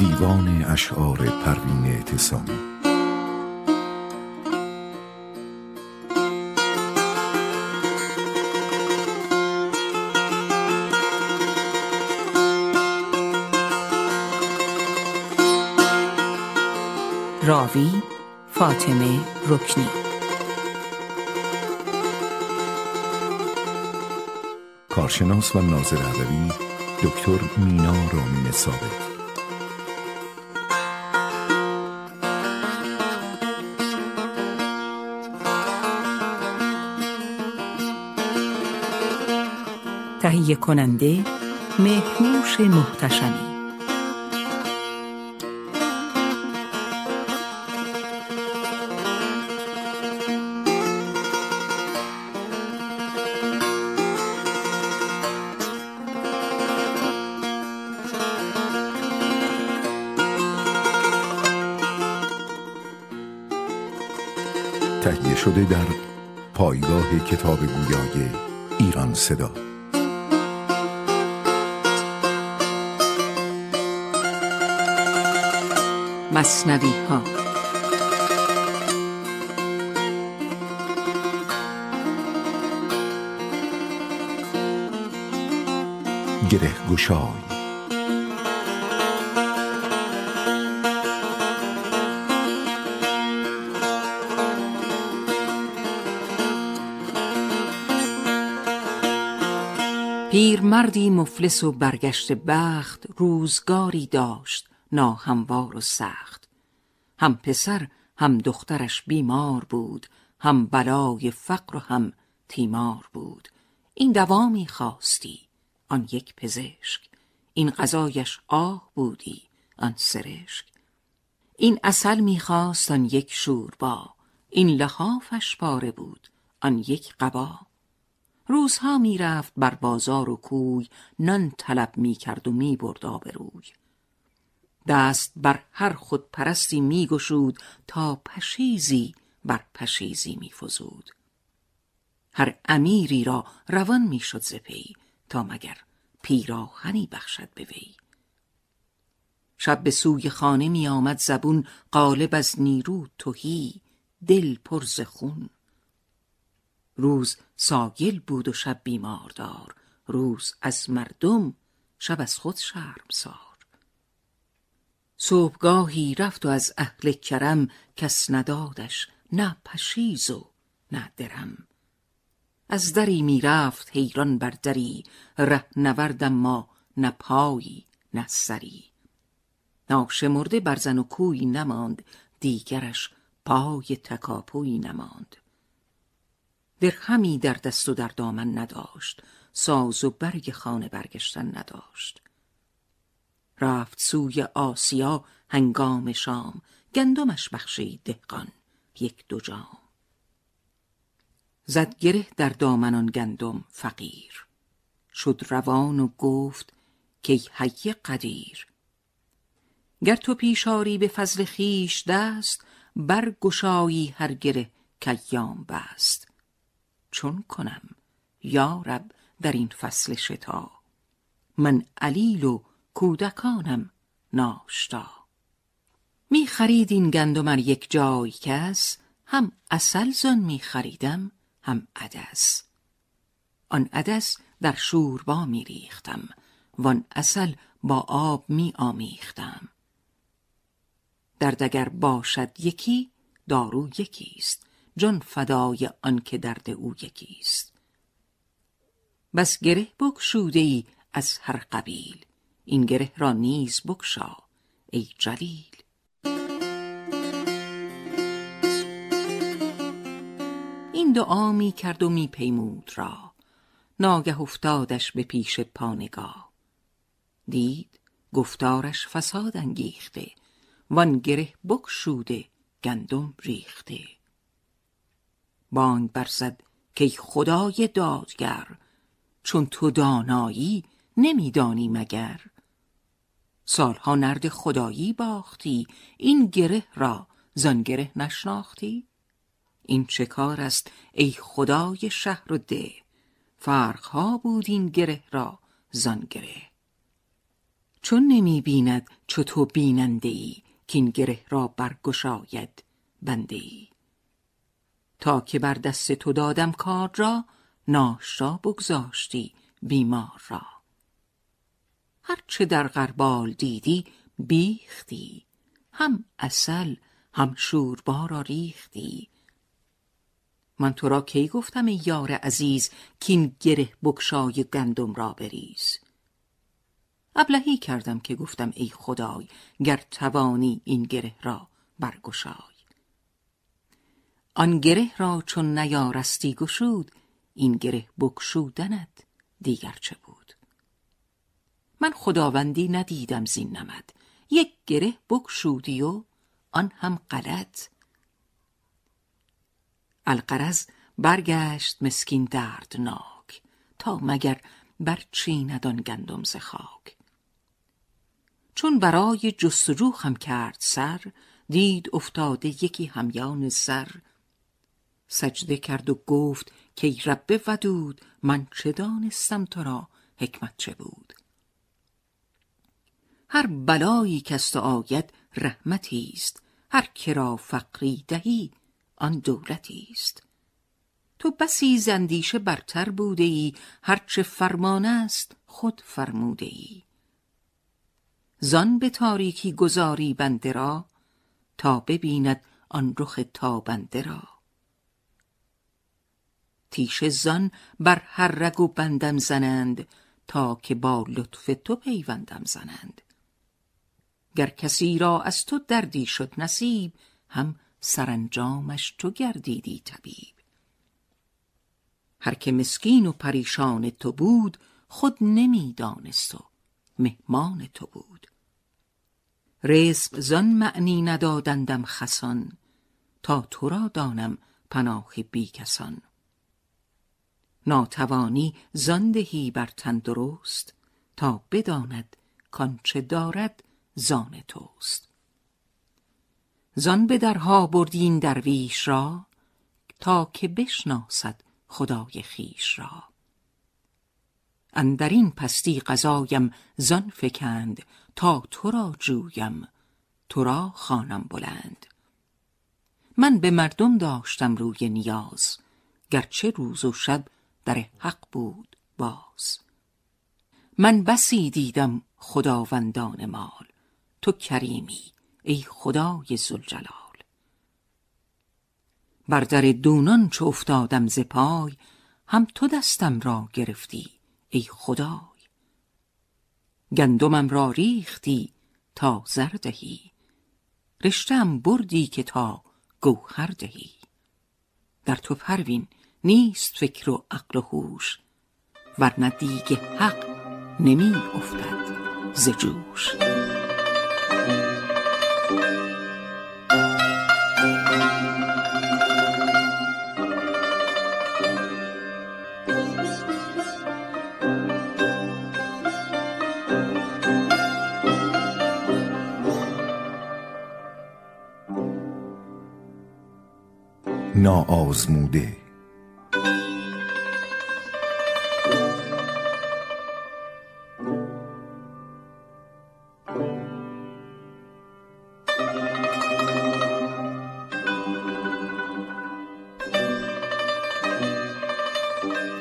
دیوان اشعار پروین اعتصامی راوی فاطمه رکنی. کارشناس و ناظر ادبی دکتر مینا رامین ثابت. تهیه کننده مهنوش محتشمی. تهیه شده در پایگاه کتاب گویای ایران صدا. مصنوی ها گره گشای پیرمردی مفلس و برگشت بخت روزگاری داشت ناهموار و سخت. هم پسر هم دخترش بیمار بود هم بلای فقر و هم تیمار بود. این دوامی خواستی آن یک پزشک. این غذایش آه بودی آن سرشک. این اصل می‌خواست آن یک شوربا این لحافش پاره بود آن یک قبا. روزها می‌رفت بر بازار و کوی نان طلب می‌کرد و می‌برد آبروی دست بر هر خود پرستی میگشود تا پشیزی بر پشیزی میفزود. هر امیری را روان می‌شد ز پی تا مگر پیراهنی بخشد به وی. شب به سوی خانه می آمد زبون غالب از نیرو تهی دل پر ز خون. روز ساگل بود و شب بیماردار روز از مردم شب از خود شرمسار. صبحگاهی رفت و از اهل کرم کس ندادش نه پشیز و نه درم. از دری می‌رفت حیران بر دری ره نورد اما نه پایی نه سری. ناشمرده بر زن و کوی نماند دیگرش پای تکاپوی نماند. درهمی در دست و در دامن نداشت ساز و برگ خانه برگشتن نداشت. رفت سوی آسیا هنگام شام. گندمش بخشید دهقان یک دو جام. زد گره در دامن آن گندم فقیر. شد روان و گفت که حی قدیر. گر تو پیشاری به فضل خیش دست برگشایی هر گره کیام بست. چون کنم یا رب در این فصل شتا من علیل و کودکانم ناشتا. می خرید این گندم ار یک جای کس هم اصل زن می خریدم هم عدس. آن عدس در شوربا می ریختم وان اصل با آب می آمیختم درد اگر باشد یکی دارو یکیست جان فدای آن که درد او یکیست. بس گره بگشوده ای از هر قبیل. این گره را نیز بگشا ای جلیل. این دعا می کرد و می پیمود را. ناگه افتادش به پیش پانگاه. دید گفتارش فساد انگیخته وان گره بکشوده گندم ریخته. بانگ برزد که خدای دادگر چون تو دانایی نمیدانی مگر. سالها نرد خدایی باختی این گره را زان گره نشناختی؟ این چه کار است ای خدای شهر و ده؟ فرقها بود این گره را زان گره. چون نمی بیند چو تو بیننده ای که این گره را برگشاید بنده ای تا که بر دست تو دادم کار را ناش را بگذاشتی بیمار را. هرچه در غربال دیدی بیختی. هم اصل هم شوربا را ریختی من تو را کی گفتم یار عزیز کین گره بکشای گندم را بریز؟ ابلهی کردم که گفتم ای خدای گر توانی این گره را برگشای. آن گره را چون نیارستی گشود این گره بکشودنت دیگر چه بود؟ من خداوندی ندیدم زین نمد. یک گره بکشودی و آن هم غلط. القرز برگشت مسکین دردناک تا مگر برچیند آن گندم ز خاک. چون برای جستجو خم کرد سر دید افتاده یکی همیان سر سجده کرد و گفت که ای رب ودود من چه دانستم تو را حکمت چه بود؟ هر بلایی که است آید رحمتی است. هر کرا فقری دهی آن دولتی است. تو بسی زندیشه برتر بوده ای هرچه فرمان است خود فرموده ای زان به تاریکی گذاری بنده را تا ببیند آن رخ تابنده را. تیشه زان بر هر رگ و بندم زنند تا که با لطف تو پیوندم زنند. گر کسی را از تو دردی شد نصیب هم سرانجامش تو گردیدی طبیب. هر که مسکین و پریشان تو بود خود نمی‌دانست و مهمان تو بود. رزق زان معنی ندادندم خسان تا تو را دانم پناه بی کسان. ناتوانی زان دهی بر تن درست تا بداند کانچه دارد زان توست. زان به درها بردین درویش را تا که بشناسد خدای خیش را. اندرین پستی قضایم زان فکند تا تو را جویم تو را خوانم بلند. من به مردم داشتم روی نیاز گرچه روز و شب در حق بود باز. من بسی دیدم خداوندان مال تو کریمی ای خدای ذوالجلال. بر در دونان چو افتادم ز پای هم تو دستم را گرفتی ای خدای. گندمم را ریختی تا زر دهی رشته بردی که تا گوهر دهی. در تو پروین نیست فکر و عقل و هوش ورنه دیگ حق نمی افتد ز جوش. ناآزموده.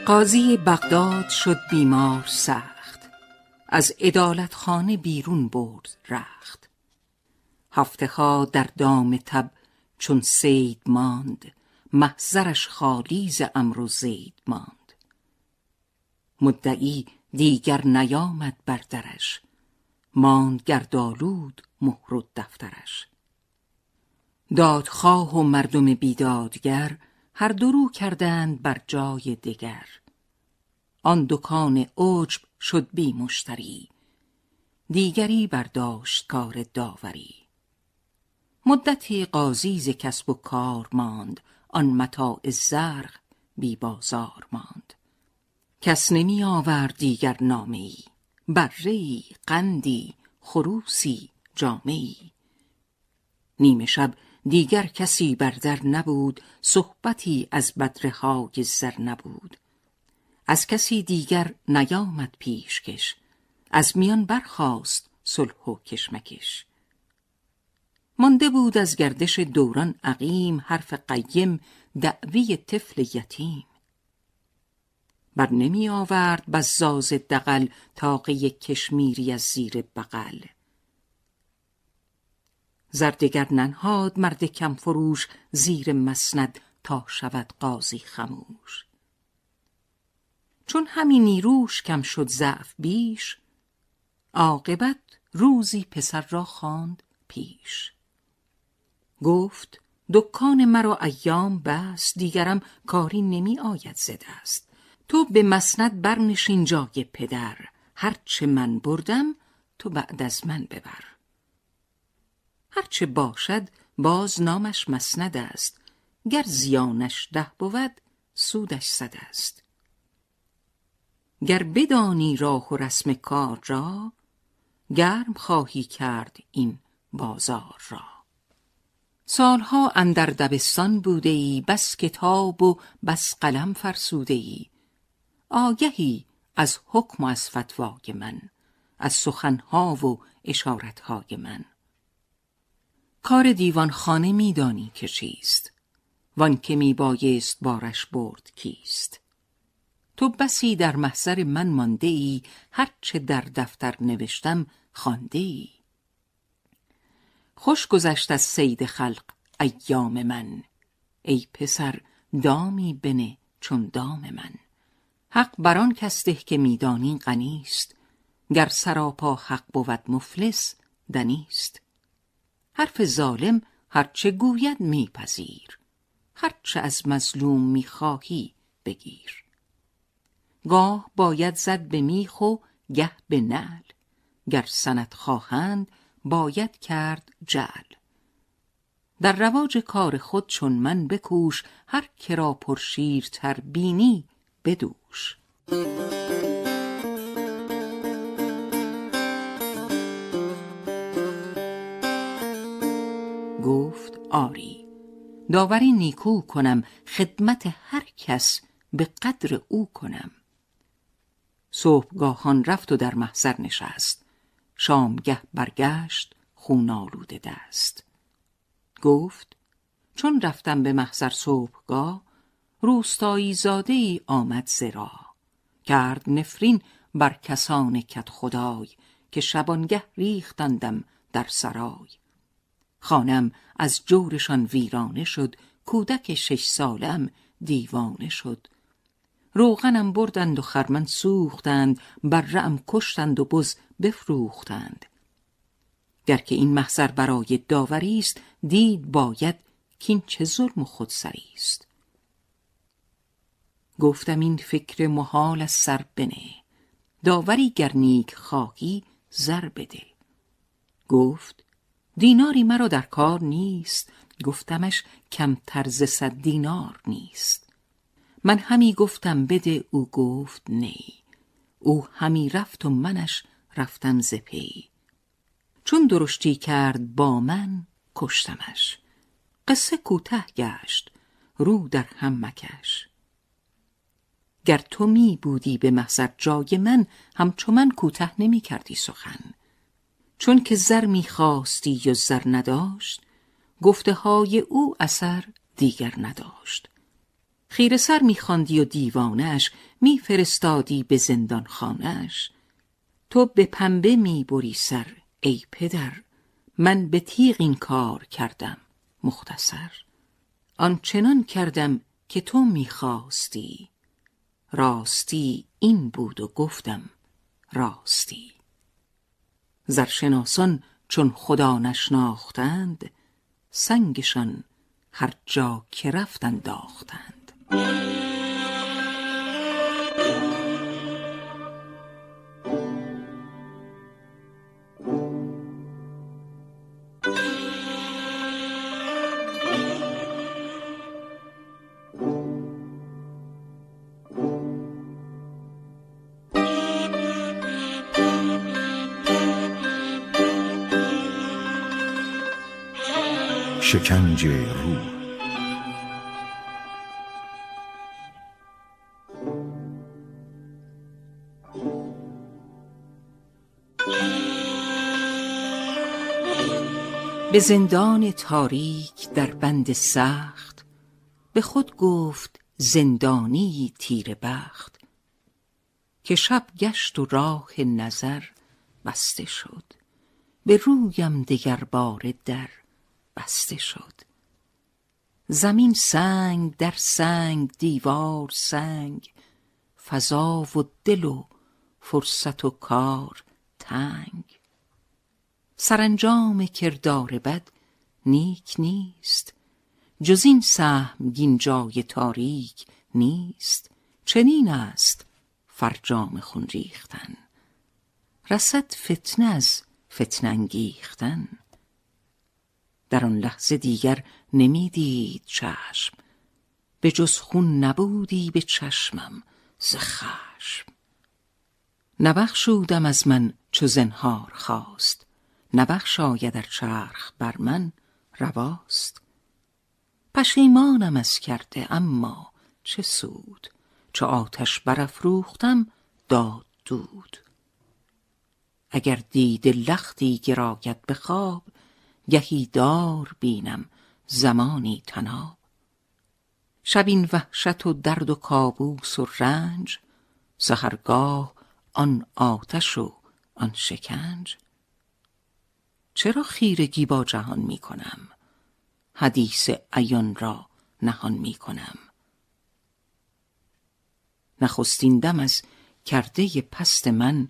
قاضی بغداد شد بیمار سخت. از عدالت خانه بیرون برد رخت. هفته در دام تب چون سید ماند محضرش خالی ز عمرو و زید ماند. مدعی دیگر نیامد بر درش ماند گردآلود مهر و دفترش. دادخواه و مردم بیدادگر هر درو کردند بر جای دگر. آن دکان عجب شد بی مشتری دیگری برداشت کار داوری. مدتی قاضی ز کسب و کار ماند آن متاع زرق بی بازار ماند. کس نمی آورد دیگر نامه ای قندی خروسی جامه نیمه شب دیگر کسی بر در نبود صحبتی از بدرهای زر نبود. از کسی دیگر نیامد پیشکش از میان برخاست صلح و کشمکش. مانده بود از گردش دوران عقیم حرف قیم دعوی طفل یتیم. بر نمی آورد بزاز دقل تاقه کشمیری از زیر بغل. زردگر ننهاد مرد کم فروش زیر مسند تا شود قاضی خموش. چون همین نیروش کم شد ضعف بیش عاقبت روزی پسر را خواند پیش. گفت دکان مرا ایام بس دیگرم کاری نمی آید زده است تو به مسند برنشین جای پدر هرچه من بردم تو بعد از من ببر. هرچه باشد باز نامش مسند است. گر زیانش ده بود سودش صد است. گر بدانی راه و رسم کار را گرم خواهی کرد این بازار را. سالها اندر دبستان بوده ای بس کتاب و بس قلم فرسوده ای. آگهی از حکم و از فتوای من از سخنها و اشارتهای من. کار دیوان خانه میدانی که چیست؟ وان که می بایست بارش برد کیست؟ تو بسی در محضر من مانده ای هرچه در دفتر نوشتم خانده ای خوش گذشت از سید خلق ایام من. ای پسر دامی بنه چون دام من. حق بران کس ده که میدانی غنیست گر سراپا حق بود مفلس دنیست. حرف ظالم هرچه گوید میپذیر. هرچه از مظلوم می‌خواهی بگیر. گاه باید زد به میخ و گه به نعل. گر سنت خواهند باید کرد جعل. در رواج کار خود چون من بکوش هر کرا پرشیرتر بینی بدوش. گفت آری داوری نیکو کنم خدمت هر کس به قدر او کنم. صبحگاهان رفت و در محضر نشست. شامگه برگشت خون آلوده دست. گفت چون رفتم به محضر صبحگاه روستایی زاده ای آمد زرا کرد نفرین بر کسان کت خدای که شبانگه ریختندم در سرای. خانم از جورشان ویرانه شد کودک شش سالم دیوانه شد. روغنم بردند و خرمن سوختند رعم کشتند و بز بفروختند. گر که این محضر برای داوری است دید باید کین چه ظلم و خودسری است. گفتم این فکر محال از سر بنه. داوری گر نیک خواهی زر بده. گفت دیناری مرا در کار نیست. گفتمش کم ز صد دینار نیست. من همی گفتم بده او گفت نی او همی رفت و منش رفتم ز پی. چون درشتی کرد با من کشتمش. قصه کوته گشت رو در هم مکش. گر تو می بودی به محضر جای من همچو من کوته نمی کردی سخن. چون که زر می خواستی و زر نداشت گفته های او اثر دیگر نداشت. خیر سر می خواندی و دیوانش می فرستادی به زندان خانش تو به پنبه می بری سر ای پدر من به تیغ این کار کردم مختصر. آنچنان کردم که تو می‌خواستی. راستی این بود و گفتم راستی. زرشناسان چون خدا نشناختند سنگشان هر جا که داختند شکنج روح. به زندان تاریک در بند سخت به خود گفت زندانی تیر بخت که شب گشت و راه نظر بسته شد به رویم دگر بار در. بسته شد. زمین سنگ در سنگ دیوار سنگ فضا و دل و فرصت و کار تنگ. سرانجام کردار بد نیک نیست. جز این سهمگین جای تاریک نیست. چنین است فرجام خون ریختن رسد فتنه از فتنه انگیختن. در آن لحظه دیگر نمی‌دید چشم. به جز خون نبودی به چشمم ز خشم. نبخشودم از من چو زنهار خواست. نبخشاید در چرخ بر من رواست. پشیمانم از کرده اما چه سود؟ چو آتش برافروختم داد دود. اگر دید لختی گراید به خواب گهی دار بینم زمانی تناب شب این وحشت و درد و کابوس و رنج سحرگاه آن آتش و آن شکنج. چرا خیرگی با جهان می کنم؟ حدیث عیان را نهان می کنم. نخستین دم از کرده پست من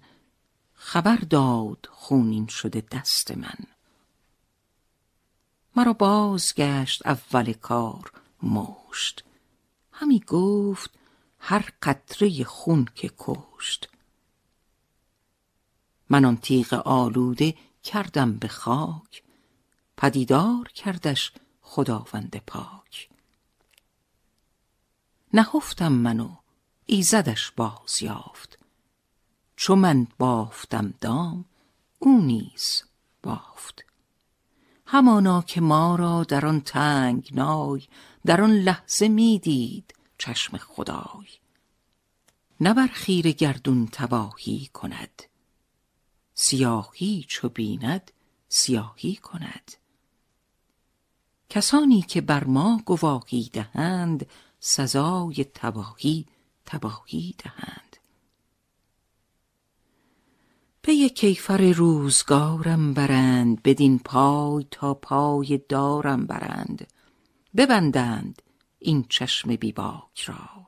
خبر داد خونین شده دست من. مرا بازگشت اول کار مشت. همی گفت هر قطره خون که کشت. من آن تیغ آلوده کردم به خاک. پدیدار کردش خداوند پاک. نهفتم من و ایزدش باز یافت. چو من بافتم دام او نیز بافت. همانا که ما را در آن تنگنای در آن لحظه می‌دید چشم خدای. نه بر خیره گردون تباهی کند سیاهی چو بیند سیاهی کند. کسانی که بر ما گواهی دهند سزای تباهی تباهی دهند. پی کیفر روزگارم برند بدین پای تا پای دارم برند. ببندند این چشم بیباک را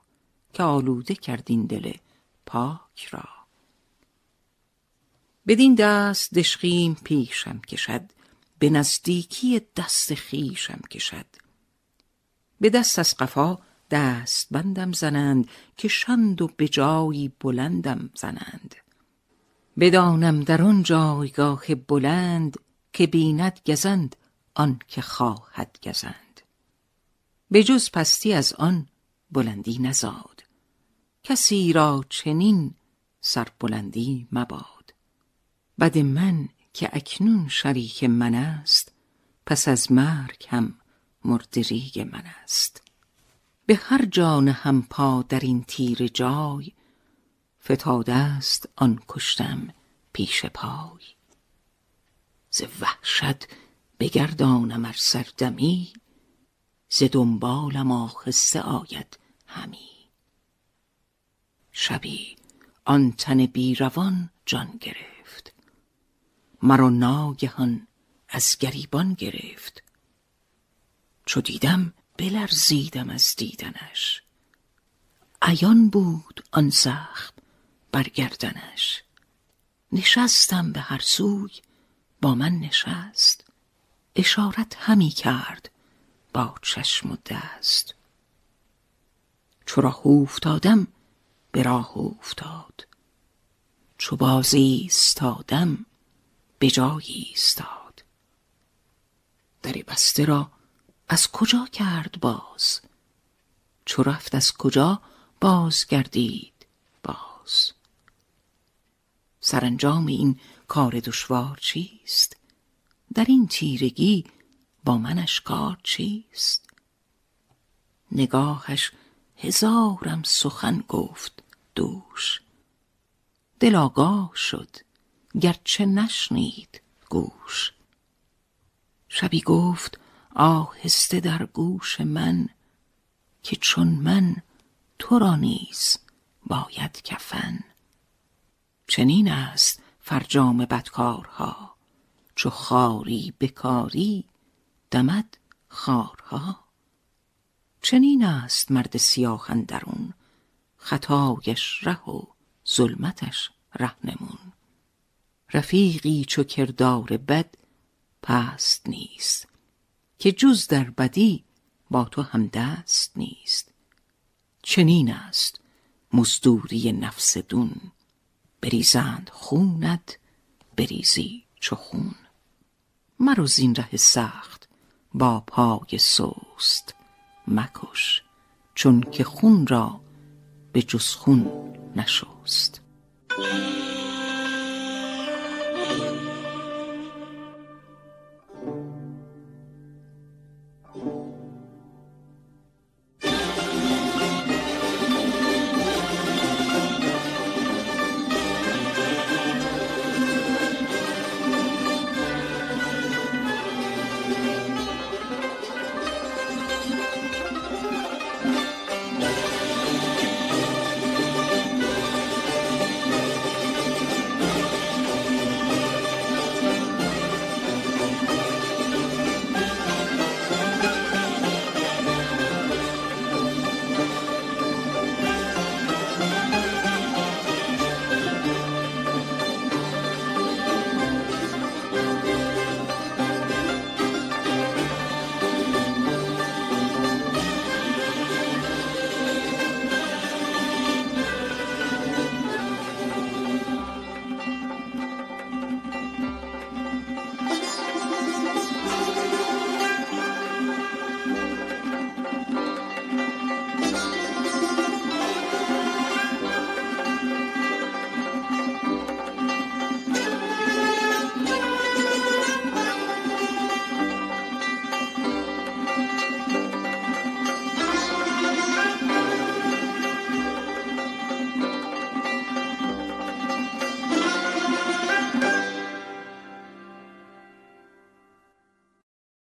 که آلوده کرد این دل پاک را. بدین دست دشخیم پیشم کشد به نزدیکی دست خیشم کشد. به دست از قفا دست بندم زنند که شند و به جایی بلندم زنند. بدانم در آن جایگاه بلند که بیند گزند آن که خواهد گزند. به جز پستی از آن بلندی نزاد. کسی را چنین سربلندی مباد. بد من که اکنون شریک من است پس از مرگ هم مردریگ من است. به هر جان هم پا در این تیر جای فتاده است آن کشتم پیش پای. ز وحشت بگردانم ار سردمی ز دنبالم آهسته آید همی. شبی آن تن بیروان جان گرفت مرا ناگهان از گریبان گرفت. چو دیدم بلرزیدم از دیدنش. عیان بود آن زخم بر گردنش نشستم به هر سوی با من نشست. اشارت همی کرد با چشم و دست. چو راه افتادم به راه افتاد چو باز ایستادم به جایی ایستاد. در بسته را از کجا کرد باز؟ چو رفت از کجا باز گردید باز؟ سرانجام این کار دشوار چیست؟ در این تیرگی با منش کار چیست؟ نگاهش هزارم سخن گفت دوش. دل آگاه شد گرچه نشنید گوش. شبی گفت آهسته در گوش من که چون من تو را نیز باید کفن. چنین است فرجام بدکارها. چو خاری بکاری دمد خارها. چنین است مرد سیاه اندرون خطایش ره و ظلمتش رهنمون رفیقی چو کردار بد پست نیست که جز در بدی با تو هم دست نیست. چنین است مزدوری نفس دون بریزند خونت بریزی چو خون. مرو زین ره سخت با پای سست مکش چون که خون را به جز خون نشست.